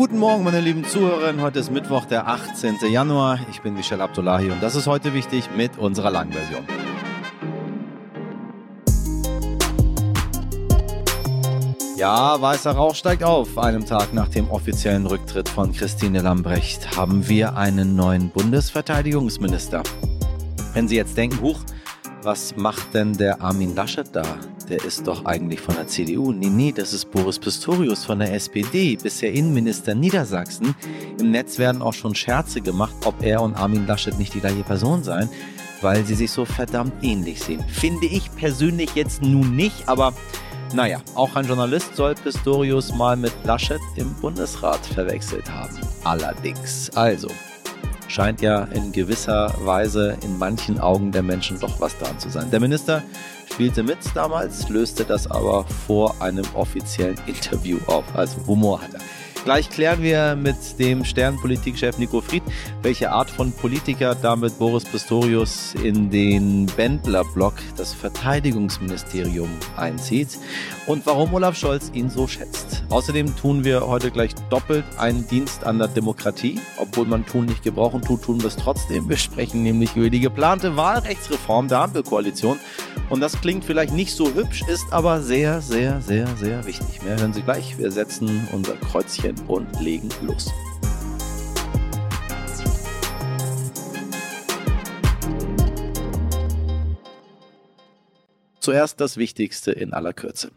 Guten Morgen, meine lieben Zuhörerinnen. Heute ist Mittwoch, der 18. Januar. Ich bin Michel Abdullahi und das ist heute wichtig mit unserer Langversion. Ja, weißer Rauch steigt auf. Einem Tag nach dem offiziellen Rücktritt von Christine Lambrecht haben wir einen neuen Bundesverteidigungsminister. Wenn Sie jetzt denken, huch, was macht denn der Armin Laschet da? Der ist doch eigentlich von der CDU. Nee, nee, das ist Boris Pistorius von der SPD, bisher Innenminister Niedersachsen. Im Netz werden auch schon Scherze gemacht, ob er und Armin Laschet nicht die gleiche Person seien, weil sie sich so verdammt ähnlich sehen. Finde ich persönlich jetzt nun nicht, aber naja, auch ein Journalist soll Pistorius mal mit Laschet im Bundesrat verwechselt haben. Allerdings. Also, scheint ja in gewisser Weise in manchen Augen der Menschen doch was dran zu sein. Der Minister spielte mit damals, löste das aber vor einem offiziellen Interview auf. Also Humor hat er. Gleich klären wir mit dem Sternpolitikchef Nico Fried, welche Art von Politiker damit Boris Pistorius in den Bändlerblock, das Verteidigungsministerium, einzieht und warum Olaf Scholz ihn so schätzt. Außerdem tun wir heute gleich doppelt einen Dienst an der Demokratie. Obwohl man tun nicht gebrauchen tut, tun wir es trotzdem. Wir sprechen nämlich über die geplante Wahlrechtsreform der Ampelkoalition. Und das klingt vielleicht nicht so hübsch, ist aber sehr, sehr, sehr, sehr wichtig. Mehr hören Sie gleich. Wir setzen unser Kreuzchen Händchen und legen los. Zuerst das Wichtigste in aller Kürze.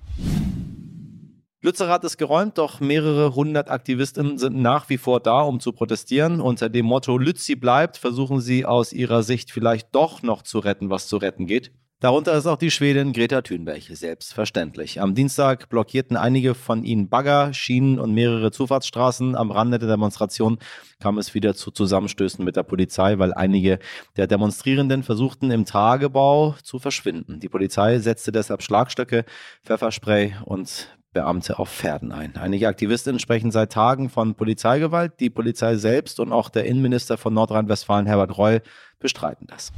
Lützerath ist geräumt, doch mehrere hundert Aktivisten sind nach wie vor da, um zu protestieren. Unter dem Motto Lützi bleibt, versuchen sie aus ihrer Sicht vielleicht doch noch zu retten, was zu retten geht. Darunter ist auch die Schwedin Greta Thunberg, selbstverständlich. Am Dienstag blockierten einige von ihnen Bagger, Schienen und mehrere Zufahrtsstraßen. Am Rande der Demonstration kam es wieder zu Zusammenstößen mit der Polizei, weil einige der Demonstrierenden versuchten, im Tagebau zu verschwinden. Die Polizei setzte deshalb Schlagstöcke, Pfefferspray und Beamte auf Pferden ein. Einige Aktivistinnen sprechen seit Tagen von Polizeigewalt. Die Polizei selbst und auch der Innenminister von Nordrhein-Westfalen, Herbert Reul, bestreiten das.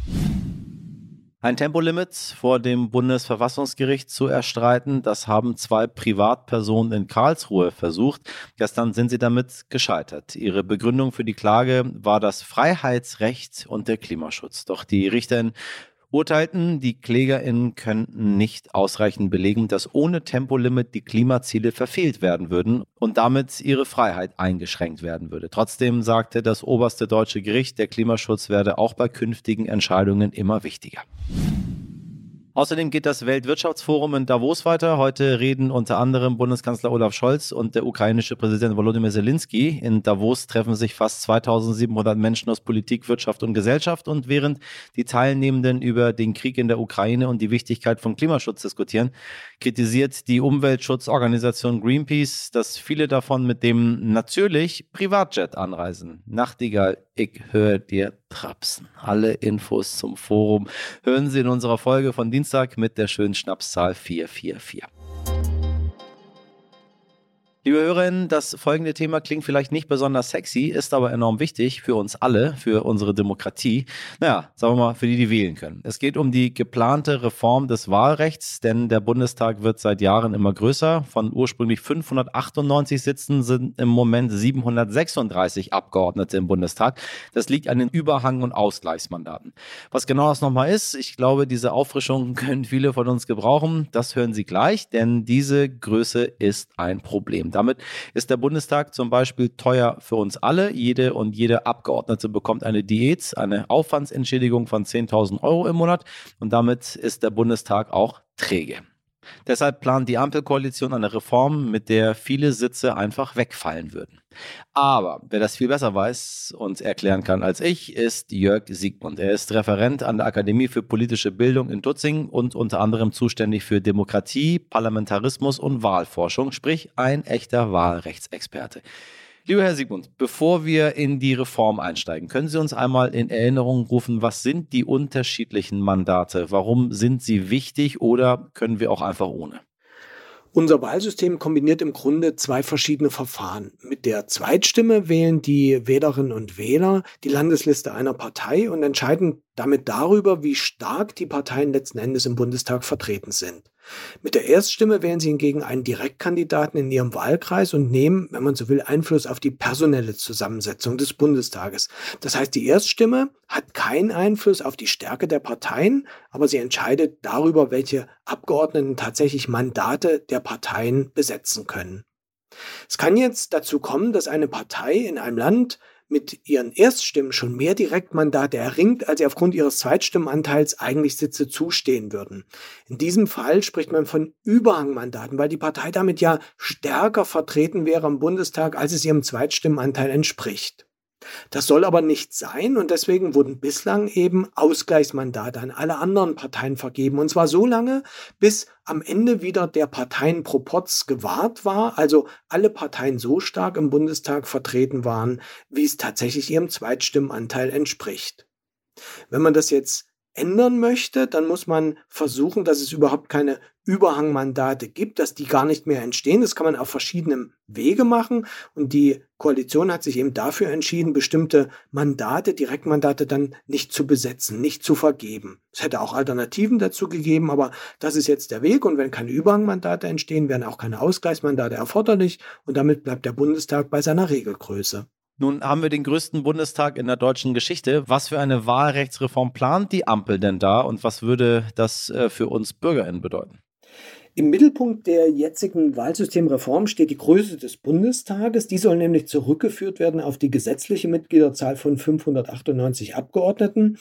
Ein Tempolimit vor dem Bundesverfassungsgericht zu erstreiten, das haben zwei Privatpersonen in Karlsruhe versucht. Gestern sind sie damit gescheitert. Ihre Begründung für die Klage war das Freiheitsrecht und der Klimaschutz. Doch die Richterin urteilten, die KlägerInnen könnten nicht ausreichend belegen, dass ohne Tempolimit die Klimaziele verfehlt werden würden und damit ihre Freiheit eingeschränkt werden würde. Trotzdem sagte das oberste deutsche Gericht, der Klimaschutz werde auch bei künftigen Entscheidungen immer wichtiger. Außerdem geht das Weltwirtschaftsforum in Davos weiter. Heute reden unter anderem Bundeskanzler Olaf Scholz und der ukrainische Präsident Volodymyr Zelensky. In Davos treffen sich fast 2700 Menschen aus Politik, Wirtschaft und Gesellschaft. Und während die Teilnehmenden über den Krieg in der Ukraine und die Wichtigkeit von Klimaschutz diskutieren, kritisiert die Umweltschutzorganisation Greenpeace, dass viele davon mit dem natürlich Privatjet anreisen. Nachtigall, ich höre dir trapsen. Alle Infos zum Forum hören Sie in unserer Folge von Dienstag mit der schönen Schnapszahl 444. Liebe Hörerinnen, das folgende Thema klingt vielleicht nicht besonders sexy, ist aber enorm wichtig für uns alle, für unsere Demokratie. Naja, sagen wir mal, für die, die wählen können. Es geht um die geplante Reform des Wahlrechts, denn der Bundestag wird seit Jahren immer größer. Von ursprünglich 598 Sitzen sind im Moment 736 Abgeordnete im Bundestag. Das liegt an den Überhang- und Ausgleichsmandaten. Was genau das nochmal ist, ich glaube, diese Auffrischung können viele von uns gebrauchen. Das hören Sie gleich, denn diese Größe ist ein Problem. Damit ist der Bundestag zum Beispiel teuer für uns alle. Jede und jede Abgeordnete bekommt eine Diät, eine Aufwandsentschädigung von 10.000 Euro im Monat und damit ist der Bundestag auch träge. Deshalb plant die Ampelkoalition eine Reform, mit der viele Sitze einfach wegfallen würden. Aber wer das viel besser weiß und erklären kann als ich, ist Jörg Siegmund. Er ist Referent an der Akademie für politische Bildung in Dutzing und unter anderem zuständig für Demokratie, Parlamentarismus und Wahlforschung, sprich ein echter Wahlrechtsexperte. Lieber Herr Siegmund, bevor wir in die Reform einsteigen, können Sie uns einmal in Erinnerung rufen, was sind die unterschiedlichen Mandate? Warum sind sie wichtig oder können wir auch einfach ohne? Unser Wahlsystem kombiniert im Grunde zwei verschiedene Verfahren. Mit der Zweitstimme wählen die Wählerinnen und Wähler die Landesliste einer Partei und entscheiden damit darüber, wie stark die Parteien letzten Endes im Bundestag vertreten sind. Mit der Erststimme wählen sie hingegen einen Direktkandidaten in ihrem Wahlkreis und nehmen, wenn man so will, Einfluss auf die personelle Zusammensetzung des Bundestages. Das heißt, die Erststimme hat keinen Einfluss auf die Stärke der Parteien, aber sie entscheidet darüber, welche Abgeordneten tatsächlich Mandate der Parteien besetzen können. Es kann jetzt dazu kommen, dass eine Partei in einem Land mit ihren Erststimmen schon mehr Direktmandate erringt, als sie aufgrund ihres Zweitstimmenanteils eigentlich Sitze zustehen würden. In diesem Fall spricht man von Überhangmandaten, weil die Partei damit ja stärker vertreten wäre im Bundestag, als es ihrem Zweitstimmenanteil entspricht. Das soll aber nicht sein und deswegen wurden bislang eben Ausgleichsmandate an alle anderen Parteien vergeben. Und zwar so lange, bis am Ende wieder der Parteienproporz gewahrt war, also alle Parteien so stark im Bundestag vertreten waren, wie es tatsächlich ihrem Zweitstimmenanteil entspricht. Wenn man das jetzt ändern möchte, dann muss man versuchen, dass es überhaupt keine Überhangmandate gibt, dass die gar nicht mehr entstehen. Das kann man auf verschiedenen Wege machen. Und die Koalition hat sich eben dafür entschieden, bestimmte Mandate, Direktmandate dann nicht zu besetzen, nicht zu vergeben. Es hätte auch Alternativen dazu gegeben, aber das ist jetzt der Weg. Und wenn keine Überhangmandate entstehen, werden auch keine Ausgleichsmandate erforderlich. Und damit bleibt der Bundestag bei seiner Regelgröße. Nun haben wir den größten Bundestag in der deutschen Geschichte. Was für eine Wahlrechtsreform plant die Ampel denn da und was würde das äh, für uns BürgerInnen bedeuten? Im Mittelpunkt der jetzigen Wahlsystemreform steht die Größe des Bundestages. Die soll nämlich zurückgeführt werden auf die gesetzliche Mitgliederzahl von 598 Abgeordneten.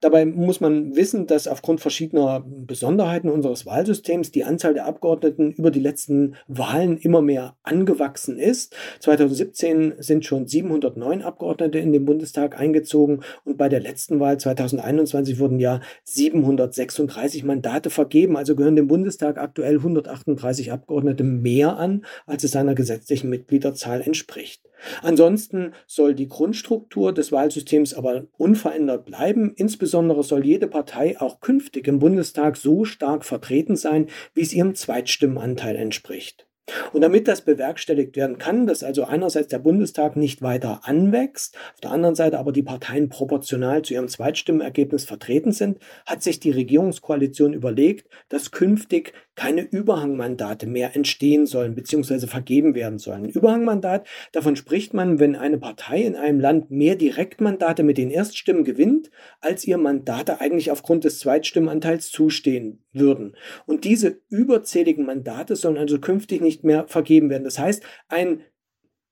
Dabei muss man wissen, dass aufgrund verschiedener Besonderheiten unseres Wahlsystems die Anzahl der Abgeordneten über die letzten Wahlen immer mehr angewachsen ist. 2017 sind schon 709 Abgeordnete in den Bundestag eingezogen und bei der letzten Wahl 2021 wurden ja 736 Mandate vergeben. Also gehören dem Bundestag aktuell 138 Abgeordnete mehr an, als es seiner gesetzlichen Mitgliederzahl entspricht. Ansonsten soll die Grundstruktur des Wahlsystems aber unverändert bleiben. Insbesondere soll jede Partei auch künftig im Bundestag so stark vertreten sein, wie es ihrem Zweitstimmenanteil entspricht. Und damit das bewerkstelligt werden kann, dass also einerseits der Bundestag nicht weiter anwächst, auf der anderen Seite aber die Parteien proportional zu ihrem Zweitstimmenergebnis vertreten sind, hat sich die Regierungskoalition überlegt, dass künftig keine Überhangmandate mehr entstehen sollen bzw. vergeben werden sollen. Ein Überhangmandat, davon spricht man, wenn eine Partei in einem Land mehr Direktmandate mit den Erststimmen gewinnt, als ihr Mandate eigentlich aufgrund des Zweitstimmenanteils zustehen würden. Und diese überzähligen Mandate sollen also künftig nicht mehr vergeben werden. Das heißt, ein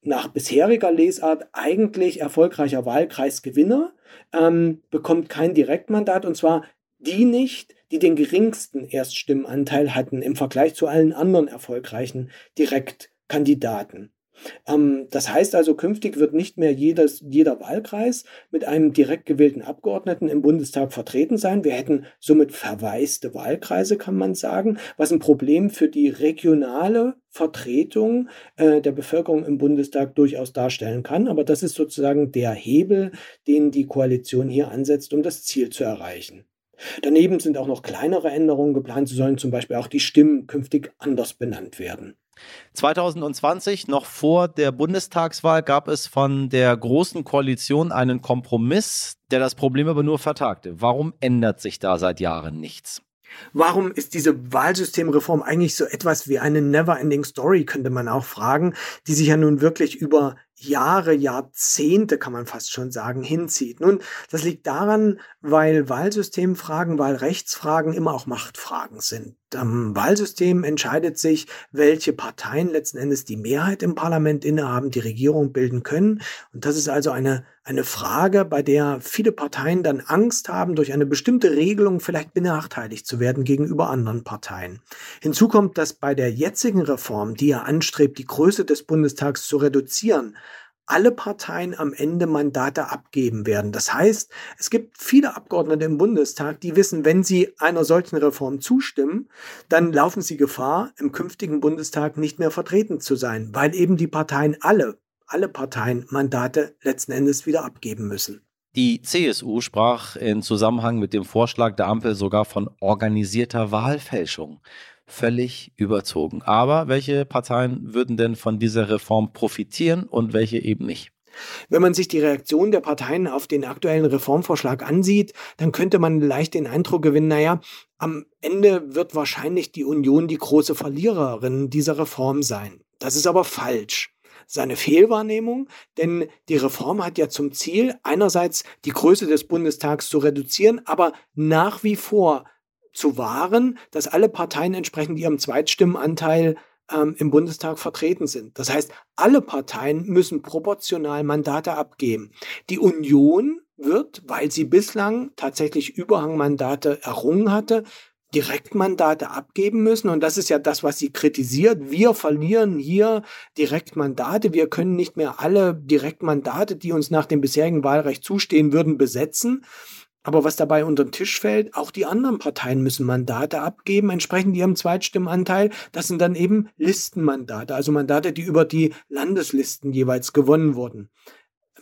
nach bisheriger Lesart eigentlich erfolgreicher Wahlkreisgewinner ähm, bekommt kein Direktmandat und zwar die nicht, die den geringsten Erststimmenanteil hatten im Vergleich zu allen anderen erfolgreichen Direktkandidaten. Ähm, das heißt also, künftig wird nicht mehr jedes, jeder Wahlkreis mit einem direkt gewählten Abgeordneten im Bundestag vertreten sein. Wir hätten somit verwaiste Wahlkreise, kann man sagen, was ein Problem für die regionale Vertretung äh, der Bevölkerung im Bundestag durchaus darstellen kann. Aber das ist sozusagen der Hebel, den die Koalition hier ansetzt, um das Ziel zu erreichen. Daneben sind auch noch kleinere Änderungen geplant. So sollen zum Beispiel auch die Stimmen künftig anders benannt werden. 2020, noch vor der Bundestagswahl, gab es von der Großen Koalition einen Kompromiss, der das Problem aber nur vertagte. Warum ändert sich da seit Jahren nichts? Warum ist diese Wahlsystemreform eigentlich so etwas wie eine Never-Ending Story, könnte man auch fragen, die sich ja nun wirklich über Jahre, Jahrzehnte, kann man fast schon sagen, hinzieht. Nun, das liegt daran, weil Wahlsystemfragen, Wahlrechtsfragen immer auch Machtfragen sind. Am Wahlsystem entscheidet sich, welche Parteien letzten Endes die Mehrheit im Parlament innehaben, die Regierung bilden können. Und das ist also eine, eine Frage, bei der viele Parteien dann Angst haben, durch eine bestimmte Regelung vielleicht benachteiligt zu werden gegenüber anderen Parteien. Hinzu kommt, dass bei der jetzigen Reform, die ja anstrebt, die Größe des Bundestags zu reduzieren, alle Parteien am Ende Mandate abgeben werden. Das heißt, es gibt viele Abgeordnete im Bundestag, die wissen, wenn sie einer solchen Reform zustimmen, dann laufen sie Gefahr, im künftigen Bundestag nicht mehr vertreten zu sein, weil eben die Parteien alle, alle Parteien Mandate letzten Endes wieder abgeben müssen. Die CSU sprach in Zusammenhang mit dem Vorschlag der Ampel sogar von organisierter Wahlfälschung völlig überzogen. Aber welche Parteien würden denn von dieser Reform profitieren und welche eben nicht? Wenn man sich die Reaktion der Parteien auf den aktuellen Reformvorschlag ansieht, dann könnte man leicht den Eindruck gewinnen, naja, am Ende wird wahrscheinlich die Union die große Verliererin dieser Reform sein. Das ist aber falsch seine Fehlwahrnehmung, denn die Reform hat ja zum Ziel, einerseits die Größe des Bundestags zu reduzieren, aber nach wie vor zu wahren, dass alle Parteien entsprechend ihrem Zweitstimmenanteil ähm, im Bundestag vertreten sind. Das heißt, alle Parteien müssen proportional Mandate abgeben. Die Union wird, weil sie bislang tatsächlich Überhangmandate errungen hatte, Direktmandate abgeben müssen. Und das ist ja das, was sie kritisiert. Wir verlieren hier Direktmandate. Wir können nicht mehr alle Direktmandate, die uns nach dem bisherigen Wahlrecht zustehen würden, besetzen. Aber was dabei unter den Tisch fällt, auch die anderen Parteien müssen Mandate abgeben, entsprechend ihrem Zweitstimmenanteil. Das sind dann eben Listenmandate, also Mandate, die über die Landeslisten jeweils gewonnen wurden.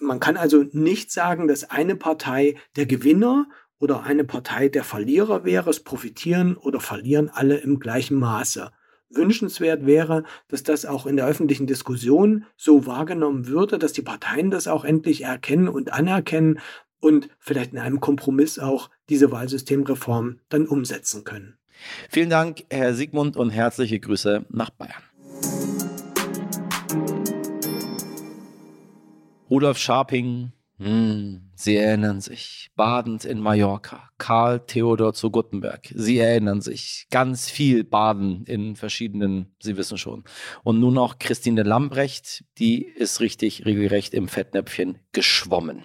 Man kann also nicht sagen, dass eine Partei der Gewinner oder eine Partei der Verlierer wäre. Es profitieren oder verlieren alle im gleichen Maße. Wünschenswert wäre, dass das auch in der öffentlichen Diskussion so wahrgenommen würde, dass die Parteien das auch endlich erkennen und anerkennen und vielleicht in einem Kompromiss auch diese Wahlsystemreform dann umsetzen können. Vielen Dank, Herr Siegmund, und herzliche Grüße nach Bayern. Rudolf Scharping, hm, Sie erinnern sich, badend in Mallorca, Karl Theodor zu Guttenberg. Sie erinnern sich, ganz viel baden in verschiedenen, Sie wissen schon. Und nun auch Christine Lambrecht, die ist richtig regelrecht im Fettnäpfchen geschwommen.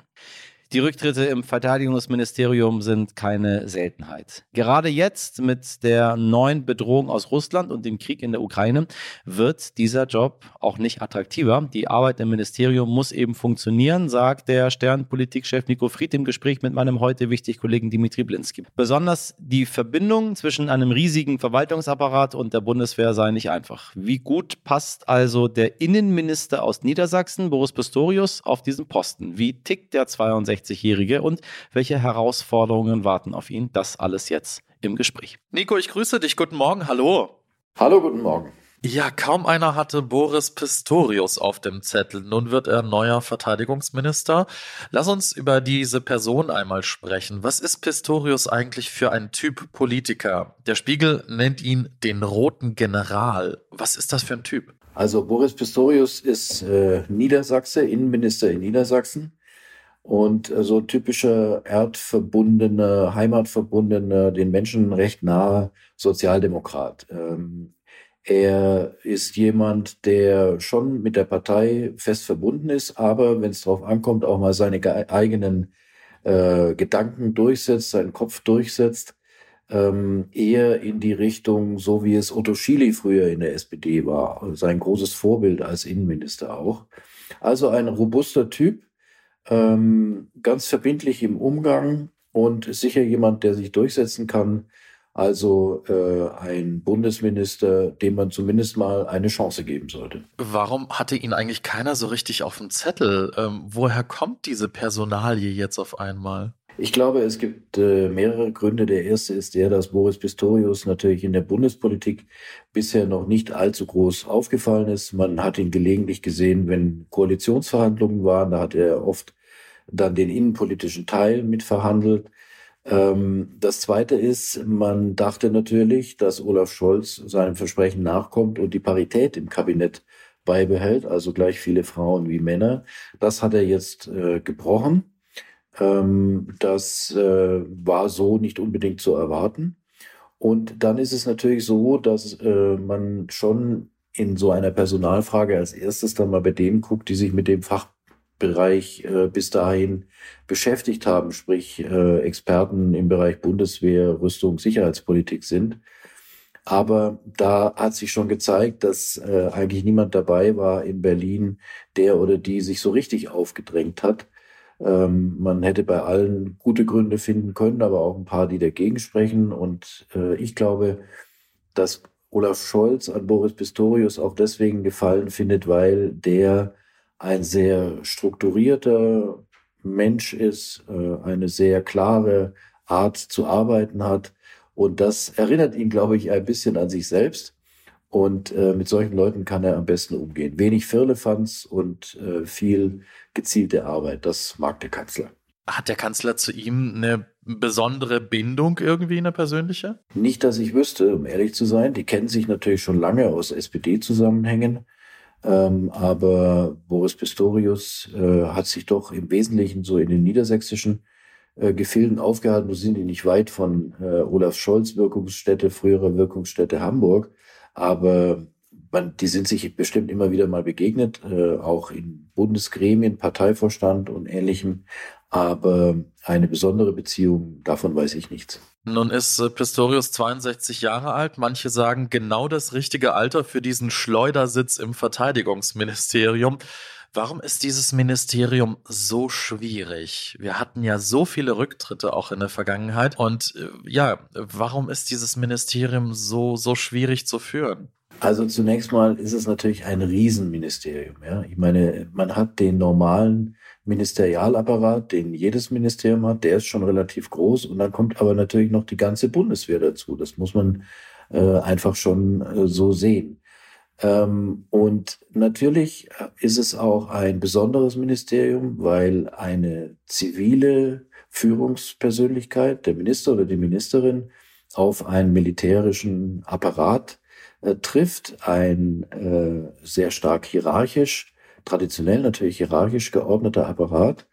Die Rücktritte im Verteidigungsministerium sind keine Seltenheit. Gerade jetzt mit der neuen Bedrohung aus Russland und dem Krieg in der Ukraine wird dieser Job auch nicht attraktiver. Die Arbeit im Ministerium muss eben funktionieren, sagt der Sternpolitikchef Nico Fried im Gespräch mit meinem heute wichtigen Kollegen Dimitri Blinski. Besonders die Verbindung zwischen einem riesigen Verwaltungsapparat und der Bundeswehr sei nicht einfach. Wie gut passt also der Innenminister aus Niedersachsen, Boris Pistorius, auf diesen Posten? Wie tickt der 62 61-Jährige und welche Herausforderungen warten auf ihn? Das alles jetzt im Gespräch. Nico, ich grüße dich. Guten Morgen. Hallo. Hallo, guten Morgen. Ja, kaum einer hatte Boris Pistorius auf dem Zettel. Nun wird er neuer Verteidigungsminister. Lass uns über diese Person einmal sprechen. Was ist Pistorius eigentlich für ein Typ Politiker? Der Spiegel nennt ihn den roten General. Was ist das für ein Typ? Also Boris Pistorius ist äh, Niedersachse, Innenminister in Niedersachsen und äh, so typische erdverbundene, heimatverbundene, den Menschen recht nahe Sozialdemokrat. Ähm, er ist jemand, der schon mit der Partei fest verbunden ist, aber wenn es darauf ankommt, auch mal seine eigenen äh, Gedanken durchsetzt, seinen Kopf durchsetzt, ähm, eher in die Richtung, so wie es Otto Schily früher in der SPD war, sein großes Vorbild als Innenminister auch. Also ein robuster Typ, ähm, ganz verbindlich im Umgang und sicher jemand, der sich durchsetzen kann. Also äh, ein Bundesminister, dem man zumindest mal eine Chance geben sollte. Warum hatte ihn eigentlich keiner so richtig auf dem Zettel? Ähm, woher kommt diese Personalie jetzt auf einmal? Ich glaube, es gibt äh, mehrere Gründe. Der erste ist der, dass Boris Pistorius natürlich in der Bundespolitik bisher noch nicht allzu groß aufgefallen ist. Man hat ihn gelegentlich gesehen, wenn Koalitionsverhandlungen waren. Da hat er oft dann den innenpolitischen Teil mitverhandelt. Ähm, das zweite ist, man dachte natürlich, dass Olaf Scholz seinem Versprechen nachkommt und die Parität im Kabinett beibehält, also gleich viele Frauen wie Männer. Das hat er jetzt äh, gebrochen. Ähm, das äh, war so nicht unbedingt zu erwarten. Und dann ist es natürlich so, dass äh, man schon in so einer Personalfrage als erstes dann mal bei denen guckt, die sich mit dem Fach Bereich äh, bis dahin beschäftigt haben, sprich äh, Experten im Bereich Bundeswehr, Rüstung, Sicherheitspolitik sind. Aber da hat sich schon gezeigt, dass äh, eigentlich niemand dabei war in Berlin, der oder die sich so richtig aufgedrängt hat. Ähm, man hätte bei allen gute Gründe finden können, aber auch ein paar, die dagegen sprechen. Und äh, ich glaube, dass Olaf Scholz an Boris Pistorius auch deswegen gefallen findet, weil der ein sehr strukturierter Mensch ist, äh, eine sehr klare Art zu arbeiten hat. Und das erinnert ihn, glaube ich, ein bisschen an sich selbst. Und äh, mit solchen Leuten kann er am besten umgehen. Wenig Firlefanz und äh, viel gezielte Arbeit. Das mag der Kanzler. Hat der Kanzler zu ihm eine besondere Bindung irgendwie, eine persönliche? Nicht, dass ich wüsste, um ehrlich zu sein. Die kennen sich natürlich schon lange aus SPD-Zusammenhängen. Ähm, aber Boris Pistorius äh, hat sich doch im Wesentlichen so in den niedersächsischen äh, Gefilden aufgehalten. Wir sind die nicht weit von äh, Olaf Scholz Wirkungsstätte, frühere Wirkungsstätte Hamburg. Aber man, die sind sich bestimmt immer wieder mal begegnet, äh, auch in Bundesgremien, Parteivorstand und ähnlichem. Aber eine besondere Beziehung, davon weiß ich nichts. Nun ist äh, Pistorius 62 Jahre alt. Manche sagen genau das richtige Alter für diesen Schleudersitz im Verteidigungsministerium. Warum ist dieses Ministerium so schwierig? Wir hatten ja so viele Rücktritte auch in der Vergangenheit. Und äh, ja, warum ist dieses Ministerium so, so schwierig zu führen? Also zunächst mal ist es natürlich ein Riesenministerium. Ja? Ich meine, man hat den normalen Ministerialapparat, den jedes Ministerium hat, der ist schon relativ groß. Und dann kommt aber natürlich noch die ganze Bundeswehr dazu. Das muss man äh, einfach schon äh, so sehen. Ähm, und natürlich ist es auch ein besonderes Ministerium, weil eine zivile Führungspersönlichkeit, der Minister oder die Ministerin, auf einen militärischen Apparat äh, trifft, ein äh, sehr stark hierarchisch traditionell natürlich hierarchisch geordneter Apparat.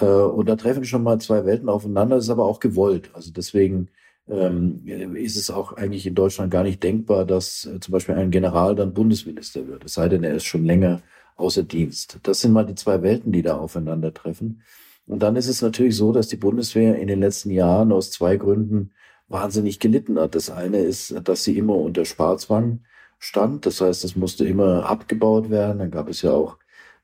Äh, und da treffen schon mal zwei Welten aufeinander, ist aber auch gewollt. Also deswegen ähm, ist es auch eigentlich in Deutschland gar nicht denkbar, dass äh, zum Beispiel ein General dann Bundesminister wird, es sei denn, er ist schon länger außer Dienst. Das sind mal die zwei Welten, die da aufeinandertreffen. Und dann ist es natürlich so, dass die Bundeswehr in den letzten Jahren aus zwei Gründen wahnsinnig gelitten hat. Das eine ist, dass sie immer unter Sparzwang stand. Das heißt, es musste immer abgebaut werden. Dann gab es ja auch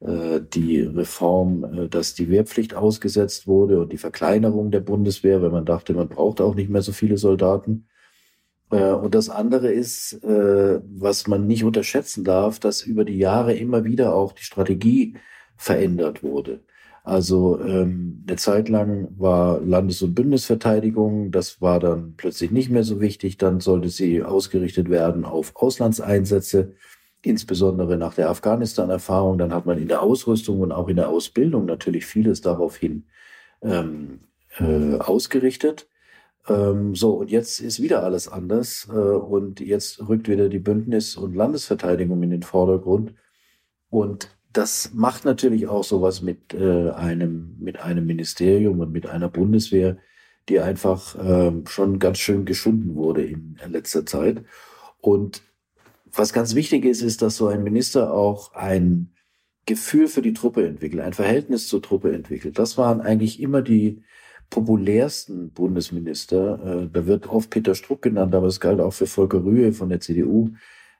die Reform, äh, dass die Wehrpflicht ausgesetzt wurde und die Verkleinerung der Bundeswehr, weil man dachte, man braucht auch nicht mehr so viele Soldaten. Äh, und das andere ist, äh, was man nicht unterschätzen darf, dass über die Jahre immer wieder auch die Strategie verändert wurde. Also ähm, eine Zeit lang war Landes- und Bündnisverteidigung, das war dann plötzlich nicht mehr so wichtig, dann sollte sie ausgerichtet werden auf Auslandseinsätze, insbesondere nach der Afghanistan-Erfahrung. Dann hat man in der Ausrüstung und auch in der Ausbildung natürlich vieles daraufhin ähm, äh, ausgerichtet. Ähm, so, und jetzt ist wieder alles anders äh, und jetzt rückt wieder die Bündnis- und Landesverteidigung in den Vordergrund. Und das macht natürlich auch sowas mit äh, einem mit einem Ministerium und mit einer Bundeswehr, die einfach äh, schon ganz schön geschunden wurde in letzter Zeit. Und was ganz wichtig ist, ist, dass so ein Minister auch ein Gefühl für die Truppe entwickelt, ein Verhältnis zur Truppe entwickelt. Das waren eigentlich immer die populärsten Bundesminister. Äh, da wird oft Peter Struck genannt, aber es galt auch für Volker Rühe von der CDU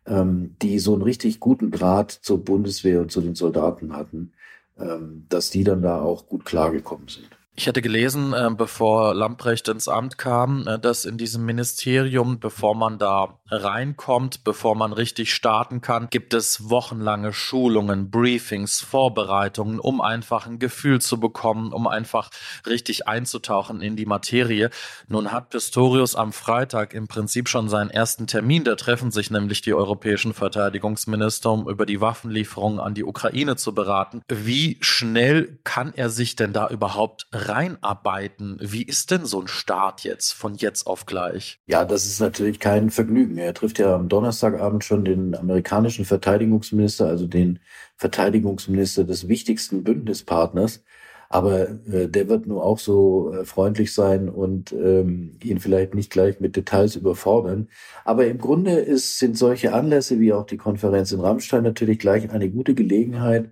ähm, die so einen richtig guten Draht zur Bundeswehr und zu den Soldaten hatten, ähm, dass die dann da auch gut klargekommen sind. Ich hatte gelesen, äh, bevor Lamprecht ins Amt kam, äh, dass in diesem Ministerium, bevor man da reinkommt, bevor man richtig starten kann, gibt es wochenlange Schulungen, Briefings, Vorbereitungen, um einfach ein Gefühl zu bekommen, um einfach richtig einzutauchen in die Materie. Nun hat Pistorius am Freitag im Prinzip schon seinen ersten Termin. Da treffen sich nämlich die europäischen Verteidigungsminister, um über die Waffenlieferungen an die Ukraine zu beraten. Wie schnell kann er sich denn da überhaupt reinarbeiten. Wie ist denn so ein Start jetzt von jetzt auf gleich? Ja, das ist natürlich kein Vergnügen. Er trifft ja am Donnerstagabend schon den amerikanischen Verteidigungsminister, also den Verteidigungsminister des wichtigsten Bündnispartners. Aber äh, der wird nur auch so äh, freundlich sein und ähm, ihn vielleicht nicht gleich mit Details überfordern. Aber im Grunde ist, sind solche Anlässe wie auch die Konferenz in Rammstein natürlich gleich eine gute Gelegenheit,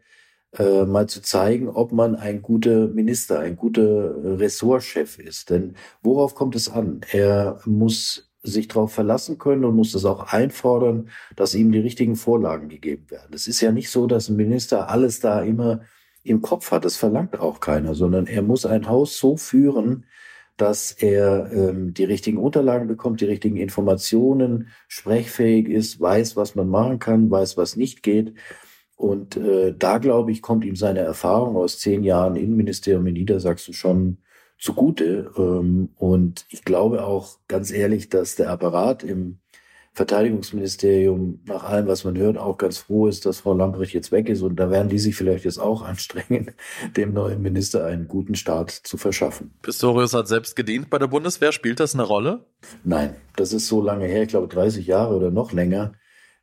äh, mal zu zeigen, ob man ein guter Minister, ein guter Ressortchef ist. Denn worauf kommt es an? Er muss sich darauf verlassen können und muss das auch einfordern, dass ihm die richtigen Vorlagen gegeben werden. Es ist ja nicht so, dass ein Minister alles da immer im Kopf hat. Das verlangt auch keiner, sondern er muss ein Haus so führen, dass er ähm, die richtigen Unterlagen bekommt, die richtigen Informationen, sprechfähig ist, weiß, was man machen kann, weiß, was nicht geht. Und äh, da, glaube ich, kommt ihm seine Erfahrung aus zehn Jahren Innenministerium in Niedersachsen schon zugute. Ähm, und ich glaube auch ganz ehrlich, dass der Apparat im Verteidigungsministerium nach allem, was man hört, auch ganz froh ist, dass Frau Lambrecht jetzt weg ist. Und da werden die sich vielleicht jetzt auch anstrengen, dem neuen Minister einen guten Start zu verschaffen. Pistorius hat selbst gedient bei der Bundeswehr. Spielt das eine Rolle? Nein, das ist so lange her, ich glaube 30 Jahre oder noch länger.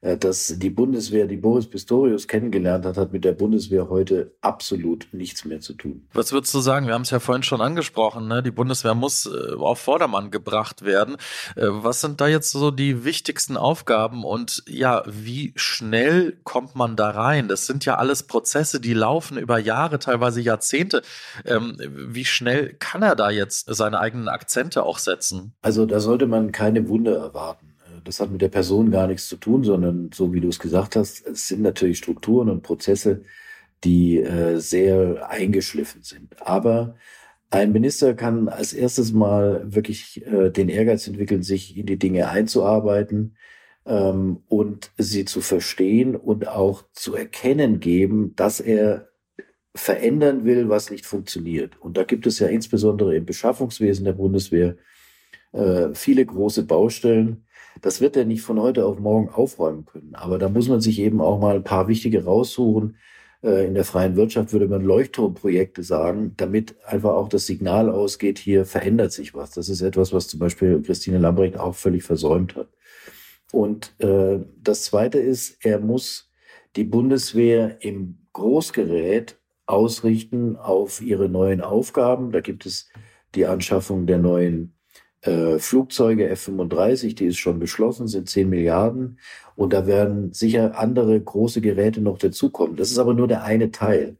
Äh, dass die Bundeswehr, die Boris Pistorius kennengelernt hat, hat mit der Bundeswehr heute absolut nichts mehr zu tun. Was würdest du sagen? Wir haben es ja vorhin schon angesprochen, ne? die Bundeswehr muss äh, auf Vordermann gebracht werden. Äh, was sind da jetzt so die wichtigsten Aufgaben und ja, wie schnell kommt man da rein? Das sind ja alles Prozesse, die laufen über Jahre, teilweise Jahrzehnte. Ähm, wie schnell kann er da jetzt seine eigenen Akzente auch setzen? Also da sollte man keine Wunder erwarten. Das hat mit der Person gar nichts zu tun, sondern so wie du es gesagt hast, es sind natürlich Strukturen und Prozesse, die äh, sehr eingeschliffen sind. Aber ein Minister kann als erstes mal wirklich äh, den Ehrgeiz entwickeln, sich in die Dinge einzuarbeiten ähm, und sie zu verstehen und auch zu erkennen geben, dass er verändern will, was nicht funktioniert. Und da gibt es ja insbesondere im Beschaffungswesen der Bundeswehr äh, viele große Baustellen, das wird er nicht von heute auf morgen aufräumen können. Aber da muss man sich eben auch mal ein paar wichtige raussuchen. Äh, in der freien Wirtschaft würde man Leuchtturmprojekte sagen, damit einfach auch das Signal ausgeht, hier verändert sich was. Das ist etwas, was zum Beispiel Christine Lambrecht auch völlig versäumt hat. Und äh, das Zweite ist, er muss die Bundeswehr im Großgerät ausrichten auf ihre neuen Aufgaben. Da gibt es die Anschaffung der neuen äh, Flugzeuge F-35, die ist schon beschlossen, sind 10 Milliarden. Und da werden sicher andere große Geräte noch dazukommen. Das ist aber nur der eine Teil.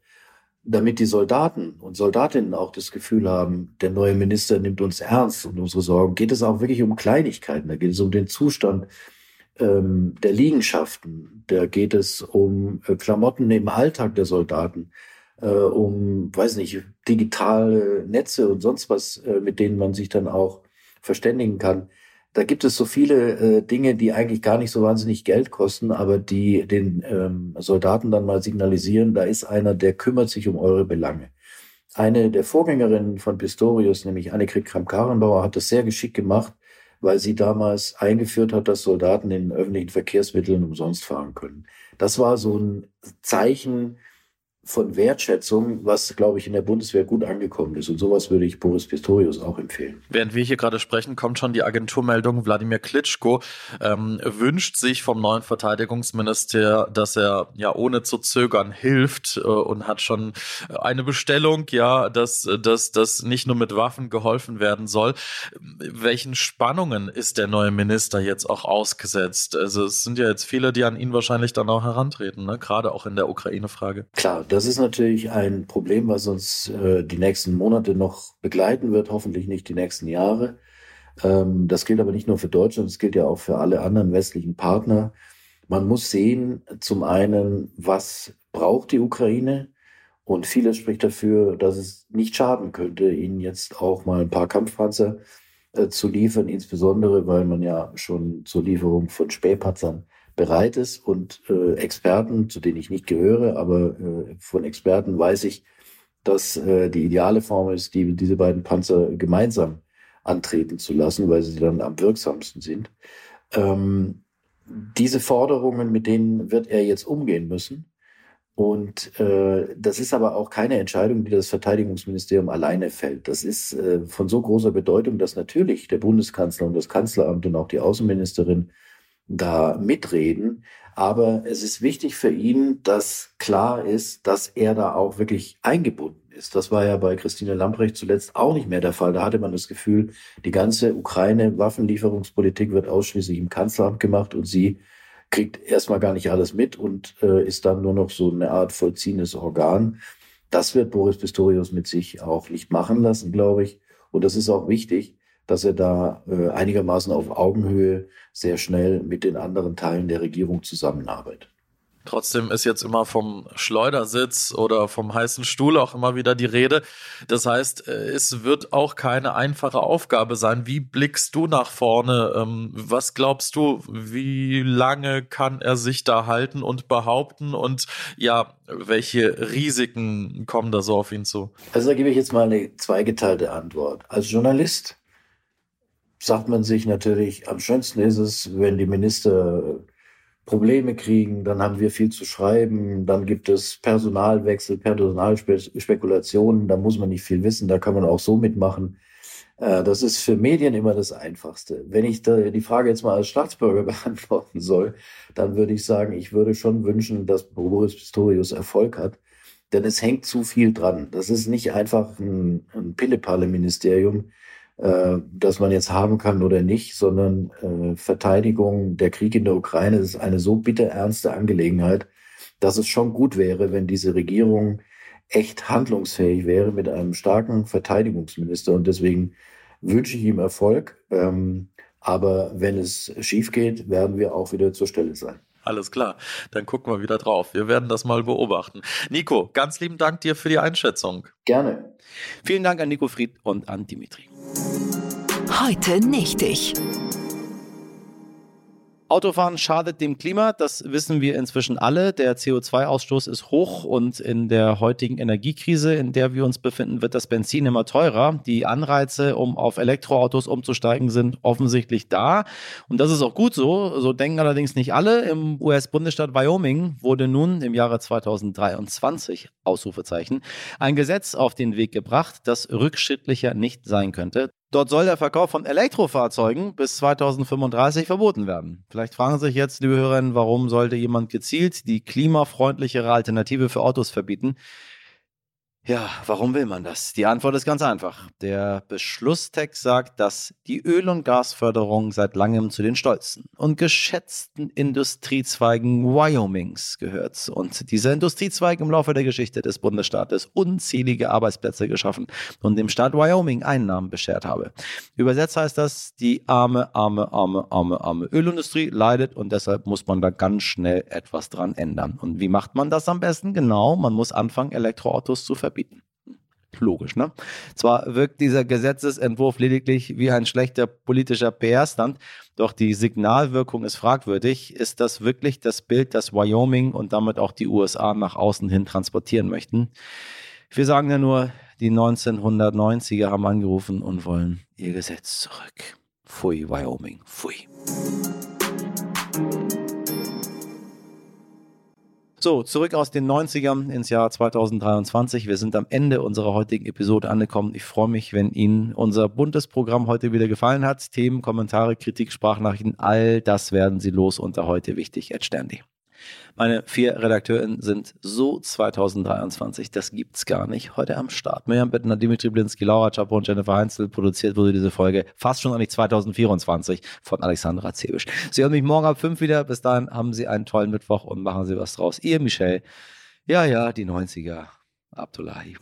Damit die Soldaten und Soldatinnen auch das Gefühl haben, der neue Minister nimmt uns ernst und unsere Sorgen, geht es auch wirklich um Kleinigkeiten. Da geht es um den Zustand ähm, der Liegenschaften. Da geht es um äh, Klamotten im Alltag der Soldaten. Äh, um, weiß nicht, digitale Netze und sonst was, äh, mit denen man sich dann auch verständigen kann. Da gibt es so viele äh, Dinge, die eigentlich gar nicht so wahnsinnig Geld kosten, aber die den ähm, Soldaten dann mal signalisieren, da ist einer, der kümmert sich um eure Belange. Eine der Vorgängerinnen von Pistorius, nämlich Annegret Kramp-Karrenbauer, hat das sehr geschickt gemacht, weil sie damals eingeführt hat, dass Soldaten in öffentlichen Verkehrsmitteln umsonst fahren können. Das war so ein Zeichen von Wertschätzung, was, glaube ich, in der Bundeswehr gut angekommen ist. Und sowas würde ich Boris Pistorius auch empfehlen. Während wir hier gerade sprechen, kommt schon die Agenturmeldung, Wladimir Klitschko ähm, wünscht sich vom neuen Verteidigungsminister, dass er ja ohne zu zögern hilft äh, und hat schon eine Bestellung, ja, dass, dass, dass nicht nur mit Waffen geholfen werden soll. Welchen Spannungen ist der neue Minister jetzt auch ausgesetzt? Also es sind ja jetzt viele, die an ihn wahrscheinlich dann auch herantreten, ne? gerade auch in der Ukraine-Frage. Klar, das ist natürlich ein Problem, was uns äh, die nächsten Monate noch begleiten wird, hoffentlich nicht die nächsten Jahre. Ähm, das gilt aber nicht nur für Deutschland, das gilt ja auch für alle anderen westlichen Partner. Man muss sehen, zum einen, was braucht die Ukraine? Und vieles spricht dafür, dass es nicht schaden könnte, ihnen jetzt auch mal ein paar Kampfpanzer äh, zu liefern, insbesondere weil man ja schon zur Lieferung von Spähpanzern bereit ist und äh, Experten, zu denen ich nicht gehöre, aber äh, von Experten weiß ich, dass äh, die ideale Form ist, die, diese beiden Panzer gemeinsam antreten zu lassen, weil sie dann am wirksamsten sind. Ähm, diese Forderungen, mit denen wird er jetzt umgehen müssen. Und äh, das ist aber auch keine Entscheidung, die das Verteidigungsministerium alleine fällt. Das ist äh, von so großer Bedeutung, dass natürlich der Bundeskanzler und das Kanzleramt und auch die Außenministerin da mitreden. Aber es ist wichtig für ihn, dass klar ist, dass er da auch wirklich eingebunden ist. Das war ja bei Christine Lamprecht zuletzt auch nicht mehr der Fall. Da hatte man das Gefühl, die ganze Ukraine-Waffenlieferungspolitik wird ausschließlich im Kanzleramt gemacht und sie kriegt erstmal gar nicht alles mit und äh, ist dann nur noch so eine Art vollziehendes Organ. Das wird Boris Pistorius mit sich auch nicht machen lassen, glaube ich. Und das ist auch wichtig, dass er da äh, einigermaßen auf Augenhöhe sehr schnell mit den anderen Teilen der Regierung zusammenarbeitet. Trotzdem ist jetzt immer vom Schleudersitz oder vom heißen Stuhl auch immer wieder die Rede. Das heißt, äh, es wird auch keine einfache Aufgabe sein. Wie blickst du nach vorne? Ähm, was glaubst du, wie lange kann er sich da halten und behaupten? Und ja, welche Risiken kommen da so auf ihn zu? Also da gebe ich jetzt mal eine zweigeteilte Antwort. Als Journalist sagt man sich natürlich, am schönsten ist es, wenn die Minister Probleme kriegen, dann haben wir viel zu schreiben, dann gibt es Personalwechsel, Personalspekulationen, da muss man nicht viel wissen, da kann man auch so mitmachen. Äh, das ist für Medien immer das Einfachste. Wenn ich die Frage jetzt mal als Staatsbürger beantworten soll, dann würde ich sagen, ich würde schon wünschen, dass Boris Pistorius Erfolg hat, denn es hängt zu viel dran. Das ist nicht einfach ein, ein Pillepalle-Ministerium, äh, das man jetzt haben kann oder nicht, sondern äh, Verteidigung, der Krieg in der Ukraine ist eine so bitterernste Angelegenheit, dass es schon gut wäre, wenn diese Regierung echt handlungsfähig wäre mit einem starken Verteidigungsminister. Und deswegen wünsche ich ihm Erfolg. Ähm, aber wenn es schief geht, werden wir auch wieder zur Stelle sein. Alles klar, dann gucken wir wieder drauf. Wir werden das mal beobachten. Nico, ganz lieben Dank dir für die Einschätzung. Gerne. Vielen Dank an Nico Fried und an Dimitri. Heute nicht ich. Autofahren schadet dem Klima, das wissen wir inzwischen alle. Der CO2-Ausstoß ist hoch und in der heutigen Energiekrise, in der wir uns befinden, wird das Benzin immer teurer. Die Anreize, um auf Elektroautos umzusteigen, sind offensichtlich da. Und das ist auch gut so. So denken allerdings nicht alle. Im US-Bundesstaat Wyoming wurde nun im Jahre 2023, Ausrufezeichen, ein Gesetz auf den Weg gebracht, das rückschrittlicher nicht sein könnte. Dort soll der Verkauf von Elektrofahrzeugen bis 2035 verboten werden. Vielleicht fragen sich jetzt, liebe Hörerinnen, warum sollte jemand gezielt die klimafreundlichere Alternative für Autos verbieten? Ja, warum will man das? Die Antwort ist ganz einfach. Der Beschlusstext sagt, dass die Öl- und Gasförderung seit langem zu den stolzen und geschätzten Industriezweigen Wyomings gehört. Und dieser Industriezweig im Laufe der Geschichte des Bundesstaates unzählige Arbeitsplätze geschaffen und dem Staat Wyoming Einnahmen beschert habe. Übersetzt heißt das, die arme, arme, arme, arme, arme Ölindustrie leidet und deshalb muss man da ganz schnell etwas dran ändern. Und wie macht man das am besten? Genau, man muss anfangen, Elektroautos zu verbieten verbieten. Logisch, ne? Zwar wirkt dieser Gesetzesentwurf lediglich wie ein schlechter politischer PR-Stand, doch die Signalwirkung ist fragwürdig. Ist das wirklich das Bild, das Wyoming und damit auch die USA nach außen hin transportieren möchten? Wir sagen ja nur, die 1990er haben angerufen und wollen ihr Gesetz zurück. Pfui, Wyoming, pfui. So, zurück aus den 90ern ins Jahr 2023. Wir sind am Ende unserer heutigen Episode angekommen. Ich freue mich, wenn Ihnen unser buntes Programm heute wieder gefallen hat. Themen, Kommentare, Kritik, Sprachnachrichten, all das werden Sie los unter heute wichtig at Sterndy. Meine vier Redakteurinnen sind so 2023, das gibt's gar nicht. Heute am Start. Mirjam Bettner, Dimitri Blinski, Laura Chapo und Jennifer Heinzel. Produziert wurde diese Folge fast schon eigentlich 2024 von Alexandra Zebisch. Sie hören mich morgen ab fünf wieder. Bis dahin haben Sie einen tollen Mittwoch und machen Sie was draus. Ihr Michel. Ja, ja, die 90er. Abdullahi.